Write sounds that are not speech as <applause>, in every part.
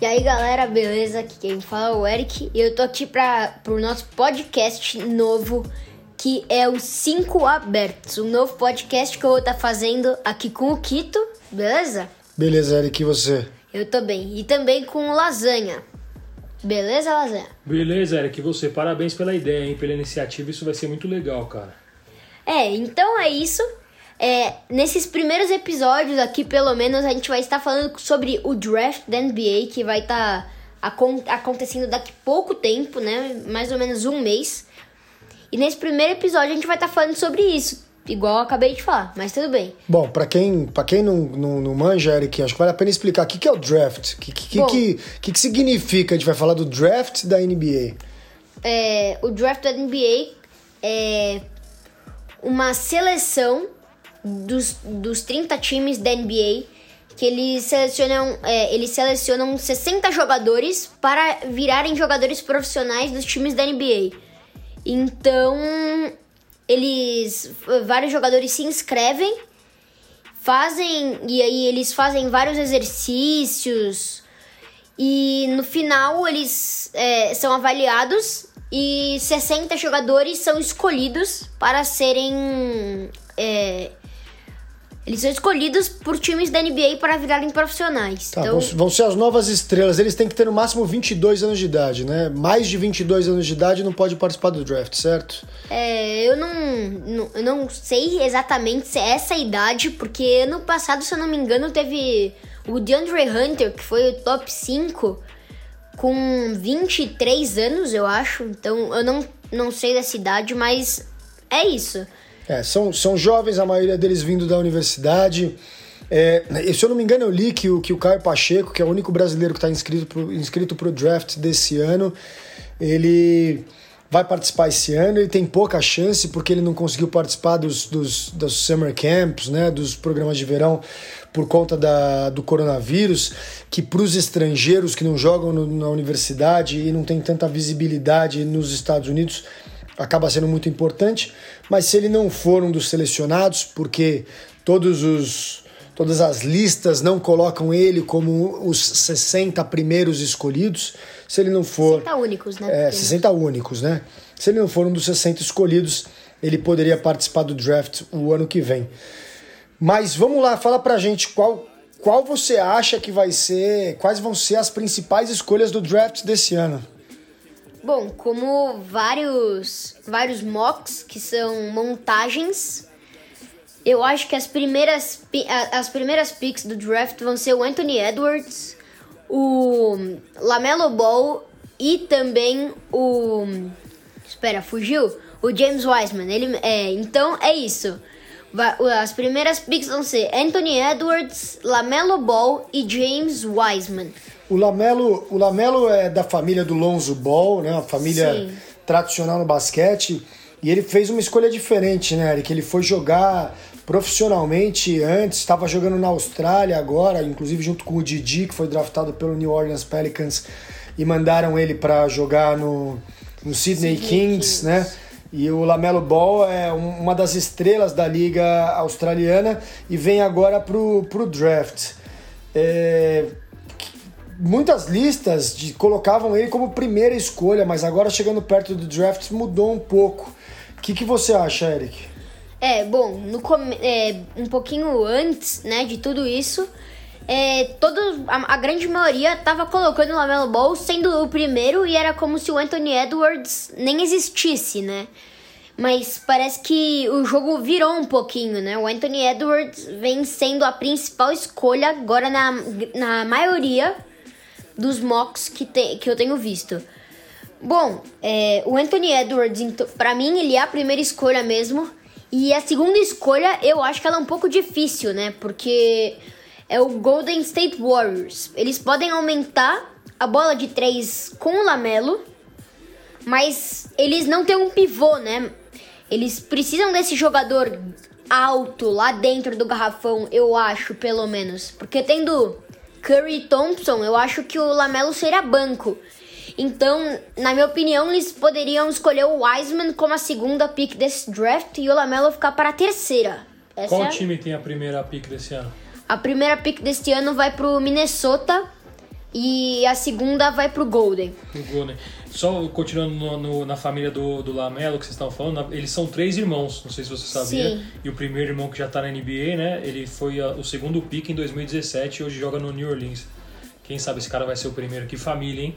E aí galera, beleza? Aqui quem fala é o Eric e eu tô aqui para o nosso podcast novo que é o 5 Abertos, um novo podcast que eu vou estar tá fazendo aqui com o Quito, beleza? Beleza, Eric, e você? Eu tô bem. E também com o Lasanha. Beleza, Lasanha? Beleza, Eric, e você? Parabéns pela ideia, hein? Pela iniciativa, isso vai ser muito legal, cara. É, então é isso. É, nesses primeiros episódios aqui, pelo menos, a gente vai estar falando sobre o draft da NBA, que vai estar acontecendo daqui pouco tempo, né? Mais ou menos um mês. E nesse primeiro episódio a gente vai estar falando sobre isso, igual eu acabei de falar, mas tudo bem. Bom, para quem, pra quem não, não, não manja, Eric, acho que vale a pena explicar o que, que é o draft. O que, que, que, que, que significa? A gente vai falar do draft da NBA. É, o draft da NBA é uma seleção dos, dos 30 times da NBA que eles selecionam, é, eles selecionam 60 jogadores para virarem jogadores profissionais dos times da NBA. Então, eles vários jogadores se inscrevem, fazem e aí eles fazem vários exercícios e no final eles é, são avaliados e 60 jogadores são escolhidos para serem é, eles são escolhidos por times da NBA para virarem profissionais. Tá, então... vão, ser as novas estrelas. Eles têm que ter no máximo 22 anos de idade, né? Mais de 22 anos de idade não pode participar do draft, certo? É, eu não, não, eu não sei exatamente se é essa idade, porque ano passado, se eu não me engano, teve o DeAndre Hunter, que foi o top 5, com 23 anos, eu acho. Então eu não, não sei dessa idade, mas é isso. É, são, são jovens, a maioria deles vindo da universidade. É, se eu não me engano, eu li que o, que o Caio Pacheco, que é o único brasileiro que está inscrito para inscrito o draft desse ano, ele vai participar esse ano. Ele tem pouca chance porque ele não conseguiu participar dos, dos, dos summer camps, né, dos programas de verão, por conta da, do coronavírus, que para os estrangeiros que não jogam no, na universidade e não tem tanta visibilidade nos Estados Unidos, acaba sendo muito importante, mas se ele não for um dos selecionados, porque todos os todas as listas não colocam ele como os 60 primeiros escolhidos, se ele não for 60 únicos, né? É, 60 únicos, né? Se ele não for um dos 60 escolhidos, ele poderia participar do draft o ano que vem. Mas vamos lá, fala pra gente qual qual você acha que vai ser, quais vão ser as principais escolhas do draft desse ano? Bom, como vários, vários mocks, que são montagens, eu acho que as primeiras, as primeiras picks do draft vão ser o Anthony Edwards, o Lamelo Ball e também o. Espera, fugiu? O James Wiseman. Ele, é, então é isso. As primeiras picks vão ser Anthony Edwards, Lamelo Ball e James Wiseman. O Lamelo, o Lamelo é da família do Lonzo Ball, né? Uma família Sim. tradicional no basquete. E ele fez uma escolha diferente, né, Eric? Ele foi jogar profissionalmente antes, estava jogando na Austrália agora, inclusive junto com o Didi, que foi draftado pelo New Orleans Pelicans, e mandaram ele para jogar no, no Sydney, Sydney Kings, Kings, né? E o Lamelo Ball é uma das estrelas da liga australiana e vem agora pro, pro draft. É, muitas listas de, colocavam ele como primeira escolha, mas agora chegando perto do draft mudou um pouco. O que, que você acha, Eric? É, bom, no, é, um pouquinho antes né, de tudo isso, é, todo, a, a, grande maioria tava colocando o Lamelo Ball sendo o primeiro e era como se o Anthony Edwards nem existisse, né? Mas parece que o jogo virou um pouquinho, né? O Anthony Edwards vem sendo a principal escolha agora na, na maioria dos mocks que, te, que eu tenho visto. Bom, é, o Anthony Edwards, então, para mim, ele é a primeira escolha mesmo. E a segunda escolha, eu acho que ela é um pouco difícil, né? Porque é o Golden State Warriors. Eles podem aumentar a bola de três com o Lamelo, mas eles não têm um pivô, né? Eles precisam desse jogador alto lá dentro do garrafão, eu acho, pelo menos. Porque tendo Curry e Thompson, eu acho que o Lamelo seria banco. Então, na minha opinião, eles poderiam escolher o Wiseman como a segunda pick desse draft e o Lamelo ficar para a terceira. Essa Qual é... time tem a primeira pick desse ano? A primeira pick deste ano vai pro Minnesota e a segunda vai pro Golden. Pro Golden. Só continuando no, no, na família do, do Lamelo que vocês estavam falando, eles são três irmãos, não sei se você sabia. Sim. E o primeiro irmão que já tá na NBA, né? Ele foi a, o segundo pick em 2017 e hoje joga no New Orleans. Quem sabe esse cara vai ser o primeiro? Que família, hein?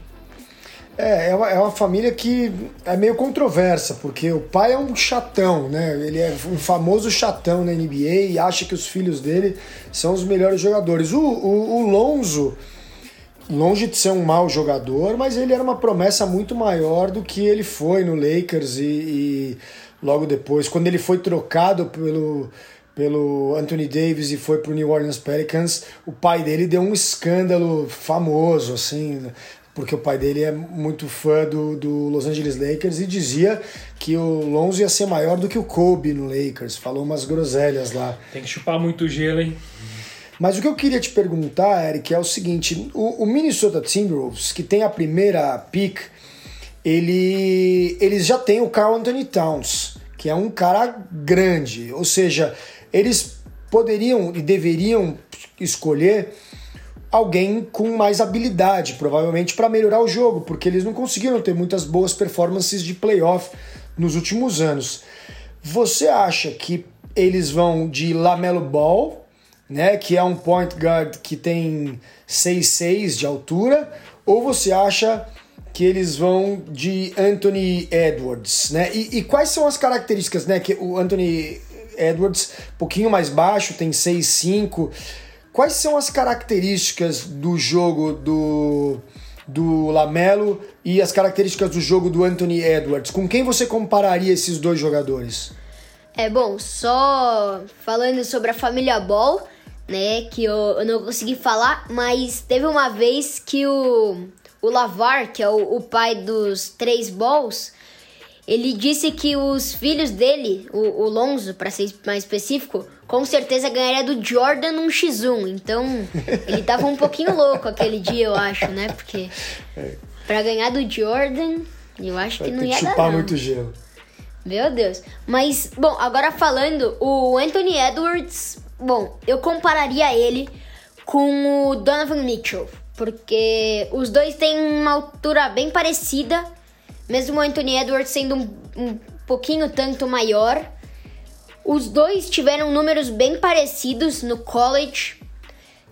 É, é uma, é uma família que é meio controversa, porque o pai é um chatão, né? Ele é um famoso chatão na NBA e acha que os filhos dele são os melhores jogadores. O, o, o Lonzo, longe de ser um mau jogador, mas ele era uma promessa muito maior do que ele foi no Lakers e, e logo depois, quando ele foi trocado pelo pelo Anthony Davis e foi pro New Orleans Pelicans, o pai dele deu um escândalo famoso, assim, porque o pai dele é muito fã do, do Los Angeles Lakers e dizia que o Lonzo ia ser maior do que o Kobe no Lakers. Falou umas groselhas lá. Tem que chupar muito gelo, hein? Mas o que eu queria te perguntar, Eric, é o seguinte: o, o Minnesota Timberwolves, que tem a primeira pick, ele, eles já têm o Carl Anthony Towns, que é um cara grande. Ou seja, eles poderiam e deveriam escolher alguém com mais habilidade, provavelmente para melhorar o jogo, porque eles não conseguiram ter muitas boas performances de playoff nos últimos anos. Você acha que eles vão de Lamelo Ball, né, que é um point guard que tem 6'6 de altura, ou você acha que eles vão de Anthony Edwards, né? E, e quais são as características, né, que o Anthony Edwards, pouquinho mais baixo, tem 6'5. Quais são as características do jogo do, do Lamelo e as características do jogo do Anthony Edwards? Com quem você compararia esses dois jogadores? É bom, só falando sobre a família Ball, né, que eu, eu não consegui falar, mas teve uma vez que o, o Lavar, que é o, o pai dos três Balls, ele disse que os filhos dele, o, o Lonzo, para ser mais específico, com certeza ganharia do Jordan um X1. Então, ele tava um pouquinho louco aquele dia, eu acho, né? Porque para ganhar do Jordan, eu acho Vai que não ia que dar. chupar muito gelo. Meu Deus. Mas, bom, agora falando, o Anthony Edwards, bom, eu compararia ele com o Donovan Mitchell, porque os dois têm uma altura bem parecida mesmo o Anthony Edwards sendo um, um pouquinho tanto maior. Os dois tiveram números bem parecidos no college,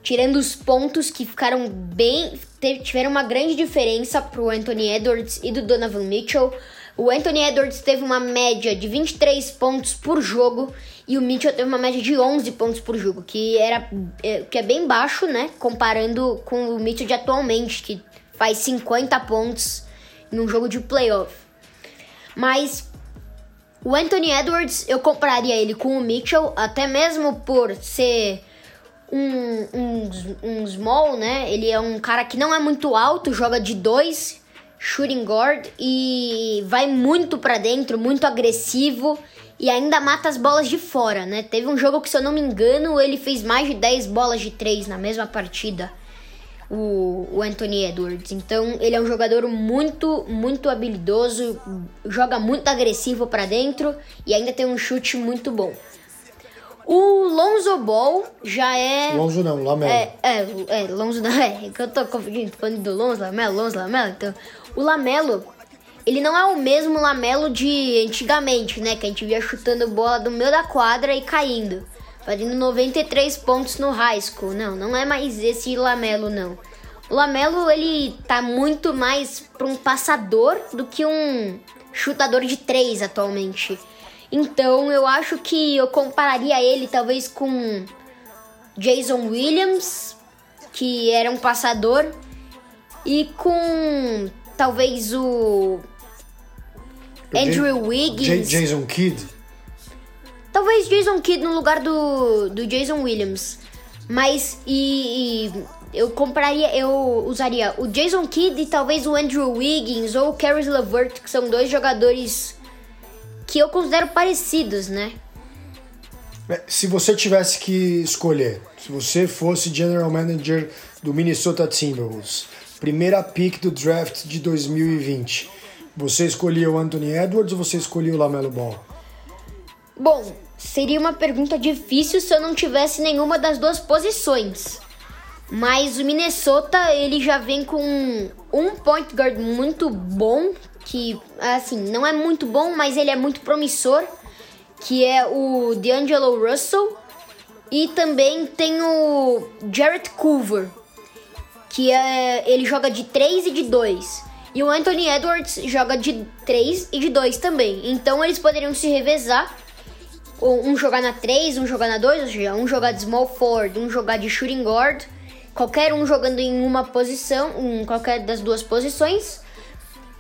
tirando os pontos que ficaram bem. tiveram uma grande diferença para o Anthony Edwards e do Donovan Mitchell. O Anthony Edwards teve uma média de 23 pontos por jogo e o Mitchell teve uma média de 11 pontos por jogo, que, era, é, que é bem baixo, né? Comparando com o Mitchell de atualmente, que faz 50 pontos num jogo de playoff. Mas o Anthony Edwards, eu compraria ele com o Mitchell, até mesmo por ser um, um, um small, né? Ele é um cara que não é muito alto, joga de dois, shooting guard e vai muito para dentro, muito agressivo e ainda mata as bolas de fora, né? Teve um jogo que, se eu não me engano, ele fez mais de 10 bolas de três na mesma partida o, o Anthony Edwards. Então ele é um jogador muito, muito habilidoso, joga muito agressivo para dentro e ainda tem um chute muito bom. O Lonzo Ball já é. Lonzo não, Lamelo. É, é, é Lonzo não, <laughs> é, que eu tô confundindo, falando do Lonzo, Lamelo, Lonzo, Lamelo. Então, o Lamelo, ele não é o mesmo Lamelo de antigamente, né? Que a gente via chutando bola do meio da quadra e caindo fazendo 93 pontos no high school. Não, não é mais esse Lamelo, não. O Lamelo, ele tá muito mais para um passador do que um chutador de três atualmente. Então, eu acho que eu compararia ele talvez com Jason Williams, que era um passador, e com talvez o Andrew Wiggins. Jason Kidd. Talvez Jason Kidd no lugar do, do Jason Williams. Mas e, e eu compraria, eu usaria o Jason Kidd e talvez o Andrew Wiggins ou o Caris LeVert, que são dois jogadores que eu considero parecidos, né? É, se você tivesse que escolher, se você fosse general manager do Minnesota Timberwolves, primeira pick do draft de 2020, você escolhia o Anthony Edwards ou você escolhia o Lamelo Ball? Bom, seria uma pergunta difícil se eu não tivesse nenhuma das duas posições. Mas o Minnesota, ele já vem com um point guard muito bom, que assim, não é muito bom, mas ele é muito promissor, que é o D'Angelo Russell. E também tem o Jarrett Culver, que é, ele joga de 3 e de 2. E o Anthony Edwards joga de 3 e de 2 também. Então eles poderiam se revezar. Um jogar na 3, um jogar na 2, ou seja, um jogar de small forward, um jogar de shooting guard qualquer um jogando em uma posição, em qualquer das duas posições.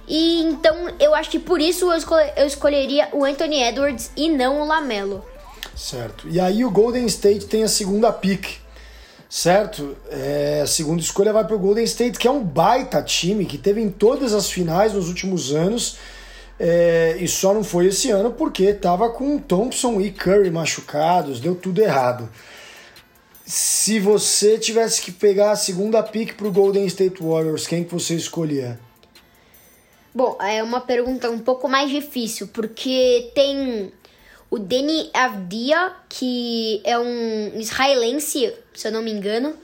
E então eu acho que por isso eu, escol eu escolheria o Anthony Edwards e não o Lamelo. Certo. E aí o Golden State tem a segunda pick. Certo? É, a segunda escolha vai para o Golden State, que é um baita time que teve em todas as finais nos últimos anos. É, e só não foi esse ano porque estava com Thompson e Curry machucados, deu tudo errado. Se você tivesse que pegar a segunda pick pro Golden State Warriors, quem que você escolhia? Bom, é uma pergunta um pouco mais difícil, porque tem o Deni Avdia, que é um israelense, se eu não me engano,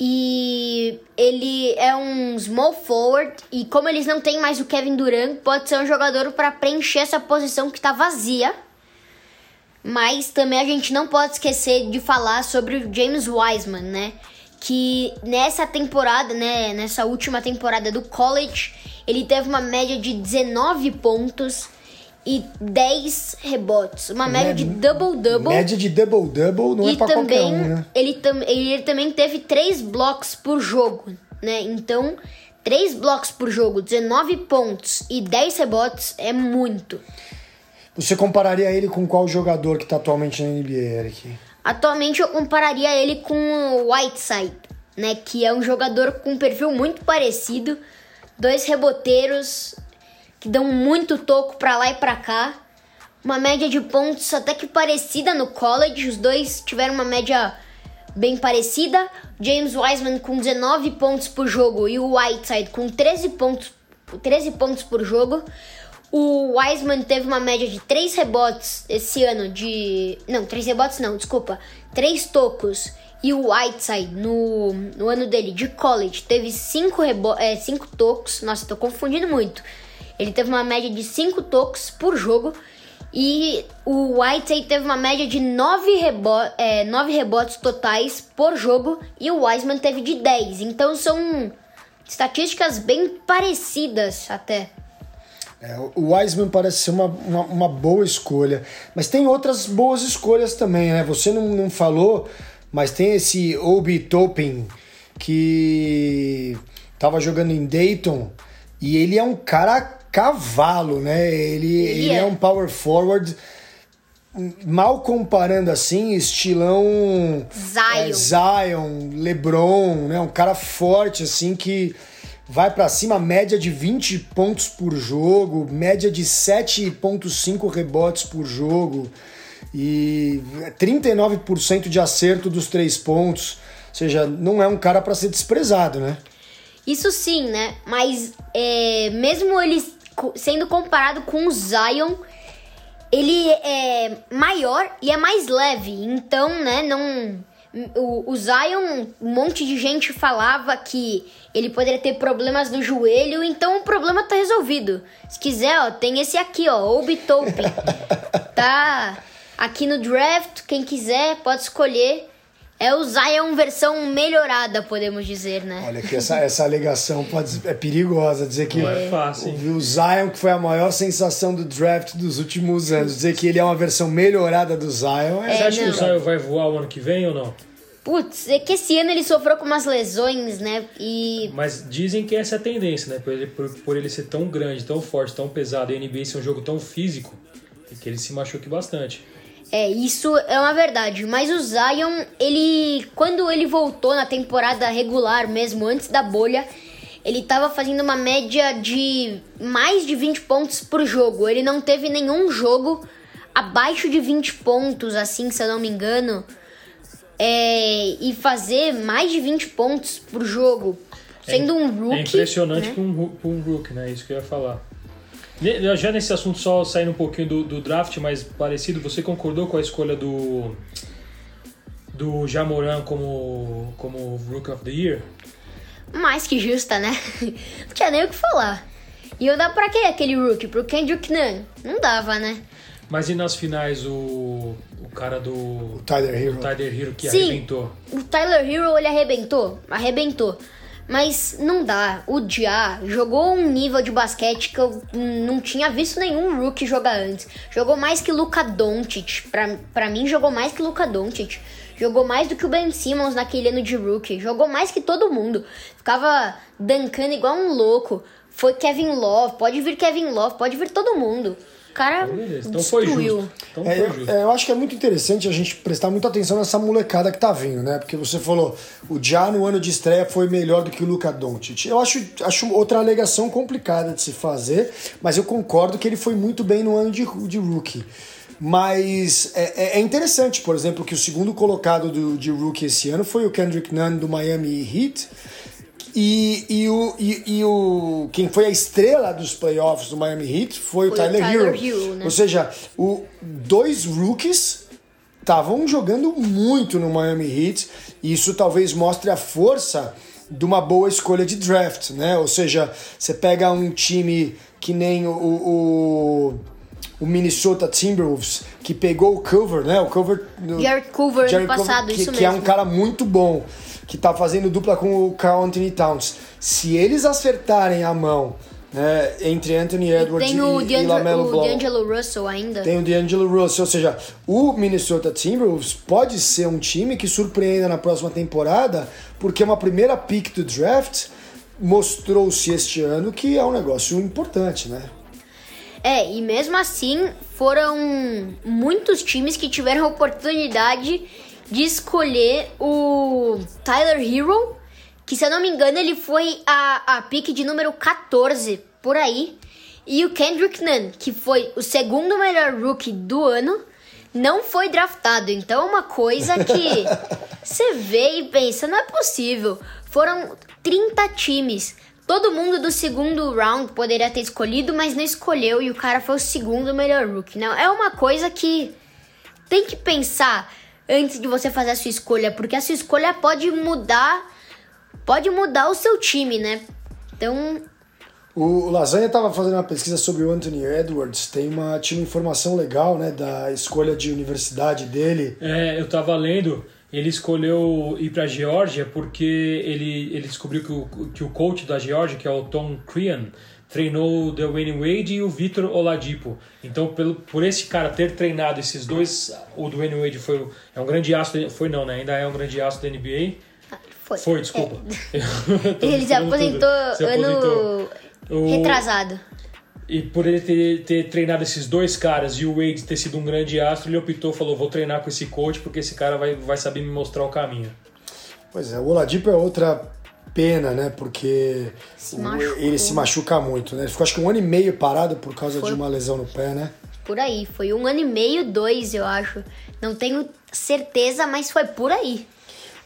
e ele é um small forward, e como eles não têm mais o Kevin Durant, pode ser um jogador para preencher essa posição que está vazia. Mas também a gente não pode esquecer de falar sobre o James Wiseman, né? Que nessa temporada, né, nessa última temporada do college, ele teve uma média de 19 pontos e 10 rebotes. Uma média de double-double. Média de double-double não é pra também, qualquer um, né? Ele, tam, ele, ele também teve 3 blocos por jogo, né? Então, 3 blocos por jogo, 19 pontos e 10 rebotes é muito. Você compararia ele com qual jogador que está atualmente na NBA, Eric? Atualmente eu compararia ele com o Whiteside, né? Que é um jogador com um perfil muito parecido. Dois reboteiros que dão muito toco para lá e para cá. Uma média de pontos até que parecida no college. Os dois tiveram uma média bem parecida. James Wiseman com 19 pontos por jogo e o Whiteside com 13 pontos, 13 pontos por jogo. O Wiseman teve uma média de 3 rebotes esse ano de. Não, 3 rebotes não, desculpa. 3 tocos. E o Whiteside, no, no ano dele de college, teve 5 rebo... é, cinco tocos. Nossa, tô confundindo muito. Ele teve uma média de 5 tocos por jogo. E o Whiteside teve uma média de 9, rebo... é, 9 rebotes totais por jogo. E o Wiseman teve de 10. Então são estatísticas bem parecidas até. É, o Wiseman parece ser uma, uma, uma, boa escolha. Mas tem outras boas escolhas também, né? Você não, não falou, mas tem esse Obi Toppin que tava jogando em Dayton e ele é um cara cavalo, né? Ele, ele, ele é. é um power forward mal comparando assim, estilão Zion, é, Zion LeBron, né? Um cara forte assim que vai para cima, média de 20 pontos por jogo, média de 7,5 rebotes por jogo e 39% de acerto dos três pontos. Ou seja, não é um cara para ser desprezado, né? Isso sim, né? Mas é, mesmo ele sendo comparado com o Zion, ele é maior e é mais leve. Então, né, não o, o Zion, um monte de gente falava que ele poderia ter problemas no joelho, então o problema tá resolvido. Se quiser, ó, tem esse aqui, ó, Obi Tope. <laughs> tá aqui no draft, quem quiser pode escolher. É o Zion versão melhorada, podemos dizer, né? Olha que essa, essa alegação pode, é perigosa, dizer que Não é fácil, o, o Zion, que foi a maior sensação do draft dos últimos anos, dizer que ele é uma versão melhorada do Zion é... Você acha que o Zion vai voar o ano que vem ou não? Putz, é que esse ano ele sofreu com umas lesões, né? E. Mas dizem que essa é a tendência, né? Por ele, por, por ele ser tão grande, tão forte, tão pesado, e a NBA ser um jogo tão físico, que ele se machuque bastante. É, isso é uma verdade. Mas o Zion, ele. Quando ele voltou na temporada regular mesmo, antes da bolha, ele tava fazendo uma média de mais de 20 pontos por jogo. Ele não teve nenhum jogo abaixo de 20 pontos, assim, se eu não me engano é, e fazer mais de 20 pontos por jogo. sendo um rookie. É impressionante né? para um, pra um rookie, né? Isso que eu ia falar. Já nesse assunto, só saindo um pouquinho do, do draft, mas parecido, você concordou com a escolha do do Jamoran como, como Rookie of the Year? Mais que justa, né? <laughs> Não tinha nem o que falar. E eu dava pra quê aquele rookie? Pro Kendrick Nunn? Não dava, né? Mas e nas finais o, o cara do O Tyler Hero. Tyler Hero que Sim. arrebentou? O Tyler Hero, ele arrebentou? Arrebentou. Mas não dá. O Dia jogou um nível de basquete que eu não tinha visto nenhum rookie jogar antes. Jogou mais que Luka Doncic. Pra, pra mim, jogou mais que Luka Doncic. Jogou mais do que o Ben Simmons naquele ano de rookie. Jogou mais que todo mundo. Ficava dancando igual um louco. Foi Kevin Love. Pode vir Kevin Love. Pode vir todo mundo. O cara então foi destruiu. justo. Então É, foi eu, justo. é, eu acho que é muito interessante a gente prestar muita atenção nessa molecada que tá vindo, né? Porque você falou, o Já no ano de estreia foi melhor do que o Luka Doncic. Eu acho, acho outra alegação complicada de se fazer, mas eu concordo que ele foi muito bem no ano de, de rookie. Mas é, é- é interessante, por exemplo, que o segundo colocado do, de rookie esse ano foi o Kendrick Nunn do Miami Heat. E, e, o, e, e o quem foi a estrela dos playoffs do Miami Heat foi, o Foi o Tyler, Tyler Hero. Hero, né? Ou seja, o, dois rookies estavam jogando muito no Miami Heat. E isso talvez mostre a força de uma boa escolha de draft, né? Ou seja, você pega um time que nem o, o, o Minnesota Timberwolves, que pegou o cover, né? O cover. no- Jared ano Jared passado, Culver, que, isso que é mesmo. um cara muito bom, que tá fazendo dupla com o Carl Anthony Towns. Se eles acertarem a mão né, entre Anthony Edwards Tem o e, e Lamelo D'Angelo, o Ball, D'Angelo Russell ainda. tem o D'Angelo Russell, ou seja, o Minnesota Timberwolves pode ser um time que surpreenda na próxima temporada, porque uma primeira pick do draft mostrou-se este ano que é um negócio importante, né? É, e mesmo assim foram muitos times que tiveram a oportunidade de escolher o Tyler Hero, que se eu não me engano ele foi a, a pick de número 14 por aí, e o Kendrick Nunn, que foi o segundo melhor rookie do ano, não foi draftado. Então é uma coisa que <laughs> você vê e pensa, não é possível. Foram 30 times. Todo mundo do segundo round poderia ter escolhido, mas não escolheu e o cara foi o segundo melhor rookie. Não, é uma coisa que tem que pensar antes de você fazer a sua escolha, porque a sua escolha pode mudar, pode mudar o seu time, né? Então, O Lasanha estava fazendo uma pesquisa sobre o Anthony Edwards, tem uma, tinha uma informação legal, né, da escolha de universidade dele. É, eu tava lendo, ele escolheu ir pra Geórgia porque ele, ele descobriu que o, que o coach da Geórgia, que é o Tom Crean, treinou o Dwayne Wade e o Vitor Oladipo. Então, pelo, por esse cara ter treinado esses dois, o Dwayne Wade foi é um grande astro, foi não, né? Ainda é um grande astro da NBA. foi. Foi, desculpa. Tô <laughs> Ele se aposentou Se aposentou. ano O- retrasado. E por ele ter, ter treinado esses dois caras e o Wade ter sido um grande astro, ele optou, falou, vou treinar com esse coach porque esse cara vai, vai saber me mostrar o caminho. Pois é, o Oladipo é outra pena, né, porque Se ele se machuca muito, né? Ele ficou acho que um ano e meio parado por causa Foi. de uma lesão no pé, né? Por aí. Foi um ano e meio, dois, eu acho. Não tenho certeza, mas foi por aí.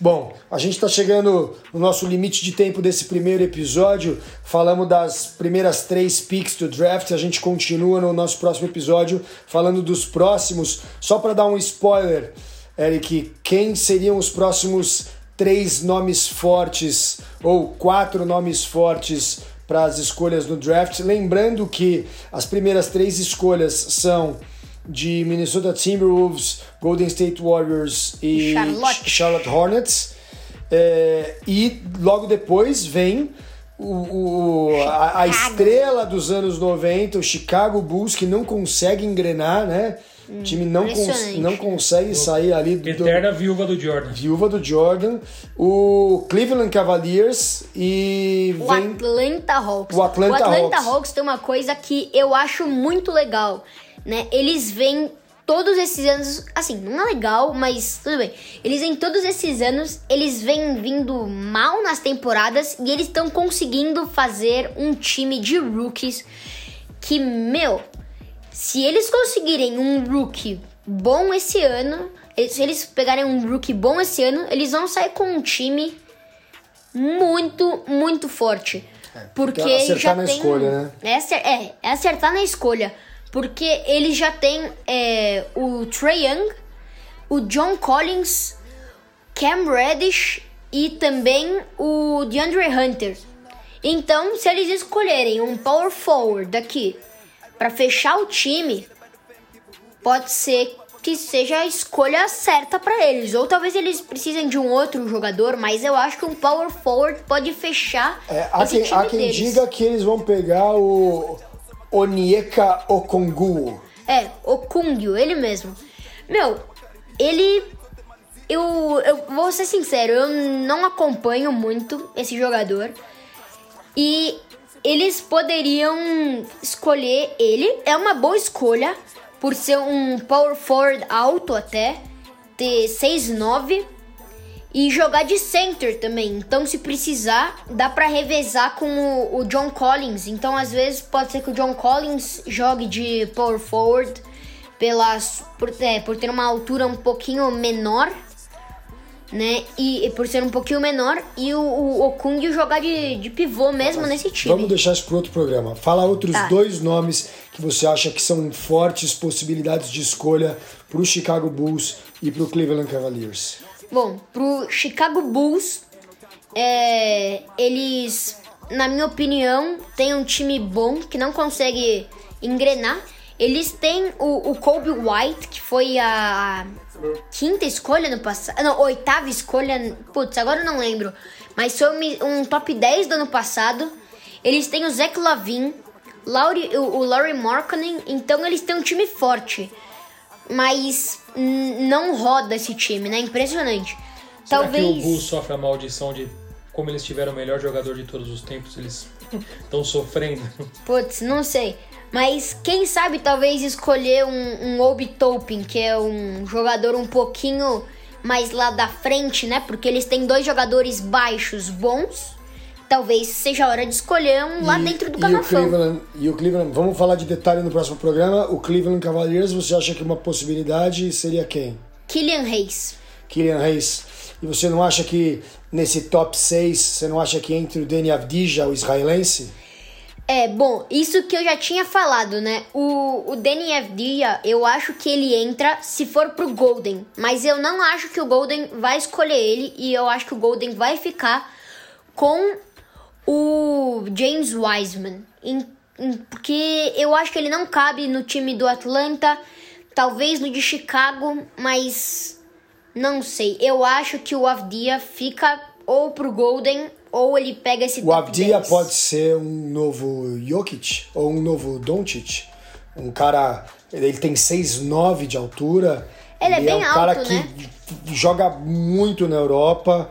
Bom, a gente está chegando no nosso limite de tempo desse primeiro episódio. Falamos das primeiras três picks do draft. A gente continua no nosso próximo episódio falando dos próximos. Só para dar um spoiler, Eric, quem seriam os próximos três nomes fortes ou quatro nomes fortes para as escolhas no draft? Lembrando que as primeiras três escolhas são de Minnesota Timberwolves, Golden State Warriors e Charlotte. Charlotte Hornets. É, e logo depois vem o, o- a, a estrela dos anos 90, o Chicago Bulls, que não consegue engrenar, né? O time não, cons não consegue sair ali do, Eterna viúva do Jordan. viúva do Jordan. O Cleveland Cavaliers e O vem Atlanta Hawks. O Atlanta Hawks. Hawks tem uma coisa que eu acho muito legal, né? Eles vêm todos esses anos, assim, não é legal, mas tudo bem. Eles vêm todos esses anos, eles vêm vindo mal nas temporadas e eles estão conseguindo fazer um time de rookies que, meu, se eles conseguirem um rookie bom esse ano, se eles pegarem um rookie bom esse ano, eles vão sair com um time muito, muito forte. porque É, acertar já na tem, escolha, né? É, é, é acertar na escolha. Porque ele já tem é, o Trae Young, o John Collins, Cam Reddish e também o DeAndre Hunter. Então, se eles escolherem um power forward daqui para fechar o time, pode ser que seja a escolha certa para eles. Ou talvez eles precisem de um outro jogador, mas eu acho que um power forward pode fechar É, há, quem, time há quem diga que eles vão pegar o Onyeka Okongu. É, o Kungyu, ele mesmo. Meu, ele. Eu, eu vou ser sincero, eu não acompanho muito esse jogador. E eles poderiam escolher ele. É uma boa escolha, por ser um power forward alto até, ter 6'9 e jogar de center também. Então, se precisar, dá pra revezar com o, o John Collins. Então, às vezes, pode ser que o John Collins jogue de power forward pelas, por, é, por ter uma altura um pouquinho menor, né? E, e por ser um pouquinho menor. E o, o Okung jogar de, de pivô mesmo nesse time. Vamos deixar isso para outro programa. Fala outros Tá. dois nomes que você acha que são fortes possibilidades de escolha para o Chicago Bulls e para o Cleveland Cavaliers. Bom, pro Chicago Bulls, é, eles, na minha opinião, têm um time bom que não consegue engrenar. Eles têm o, o Kobe White, que foi a quinta escolha no passado. Não, oitava escolha. Putz, agora eu não lembro. Mas foi um, top 10 do ano passado. Eles têm o Zach Lavin, Laurie, o, o Laurie Markkanen. Então eles têm um time forte. Mas não roda esse time, né? Impressionante. Será Talvez. que o Bulls sofre a maldição de como eles tiveram o melhor jogador de todos os tempos, eles <laughs> estão sofrendo? Putz, não sei. Mas quem sabe talvez escolher um, um Obi Toppin, que é um jogador um pouquinho mais lá da frente, né? Porque eles têm dois jogadores baixos bons. Talvez seja a hora de escolher um lá E- dentro do e garrafão. Cleveland, e o Cleveland, vamos falar de detalhe no próximo programa. O Cleveland Cavaliers, você acha que uma possibilidade seria quem? Killian Hayes. Kylian Reis. E você não acha que nesse top 6, você não acha que entre o Deni Avdija, o israelense? É, bom, isso que eu já tinha falado, né? O, o Danny Avdia, eu acho que ele entra se for pro Golden. Mas eu não acho que o Golden vai escolher ele. E eu acho que o Golden vai ficar com o James Wiseman. Em- em- porque eu acho que ele não cabe no time do Atlanta. Talvez no de Chicago, mas não sei. Eu acho que o Avdia fica ou pro Golden ou ele pega esse O top Avdia 10. pode ser um novo Jokic ou um novo Doncic. Um cara, ele tem 6'9 de altura. Ele é bem um cara alto, que né? joga muito na Europa.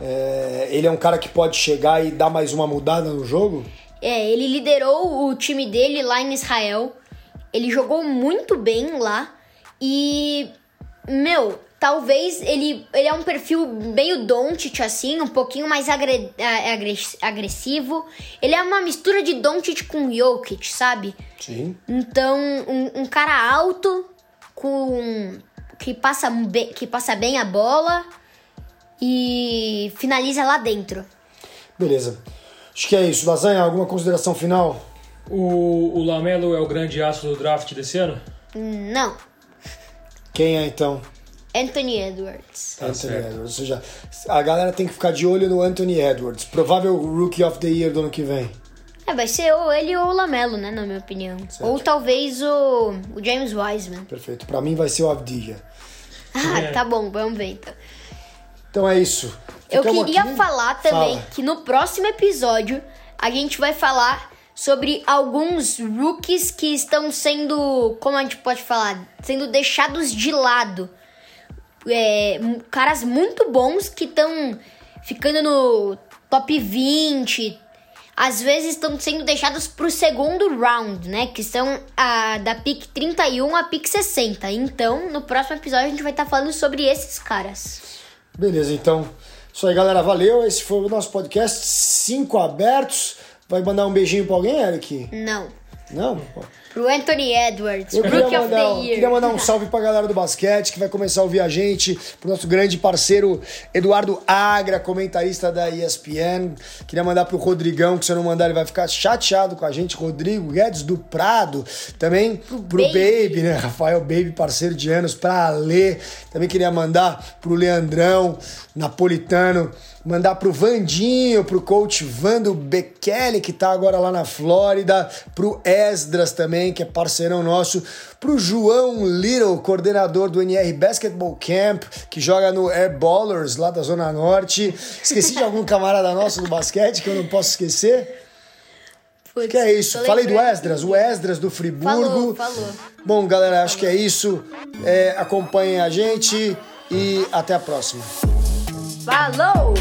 É, ele é um cara que pode chegar e dar mais uma mudada no jogo. É, ele liderou o time dele lá em Israel. Ele jogou muito bem lá. E, meu, talvez ele, ele é um perfil meio Doncic, assim, um pouquinho mais agre- a- agre- agressivo. Ele é uma mistura de Doncic com Jokic, sabe? Sim. Então, um, um cara alto, com que passa, que passa bem a bola e finaliza lá dentro. Beleza. Acho que é isso. Lasanha, alguma consideração final? O, o Lamelo é o grande astro do draft desse ano? Não, Quem é então? Anthony Edwards. Tá Anthony certo. Edwards. Ou seja, a galera tem que ficar de olho no Anthony Edwards. Provável Rookie of the Year do ano que vem. É, vai ser ou ele ou o Lamelo, né, na minha opinião. Ou talvez o, o James Wiseman. Perfeito. Pra mim vai ser o Avdija. Ah, tá bom, vamos ver então. Então é isso. Eu Ficamos queria aqui? falar também Fala. que no próximo episódio a gente vai falar sobre alguns rookies que estão sendo, como a gente pode falar, sendo deixados de lado. É, caras muito bons que estão ficando no top 20. Às vezes estão sendo deixados pro segundo round, né? Que são a, da pick 31 a pick 60. Então, no próximo episódio a gente vai estar falando sobre esses caras. Beleza, então. Isso aí, galera. Valeu. Esse foi o nosso podcast. Cinco abertos. Vai mandar um beijinho pra alguém, Eric? Não. Não? Pro Anthony Edwards, Eu Rookie queria of mandar, the Year. queria mandar um salve pra galera do basquete que vai começar a ouvir a gente, pro nosso grande parceiro Eduardo Agra, comentarista da ESPN. Queria mandar pro Rodrigão, que se eu não mandar ele vai ficar chateado com a gente. Rodrigo Guedes do Prado. Também pro, Baby. Baby. né? Rafael Baby, parceiro de anos, pra Alê. Também queria mandar pro Leandrão, napolitano. Mandar pro Vandinho, pro coach Vando Bekele, que tá agora lá na Flórida. Pro Esdras também, que é parceirão nosso. Pro João Little, coordenador do NR Basketball Camp, que joga no Air Ballers, lá da Zona Norte. Esqueci de algum camarada nosso do basquete que eu não posso esquecer. Putz, Que é isso. Falei do. Esdras, o Esdras do Friburgo. Falou, falou. Bom, galera, acho que é isso. É, acompanhem a gente e até a próxima. Falou!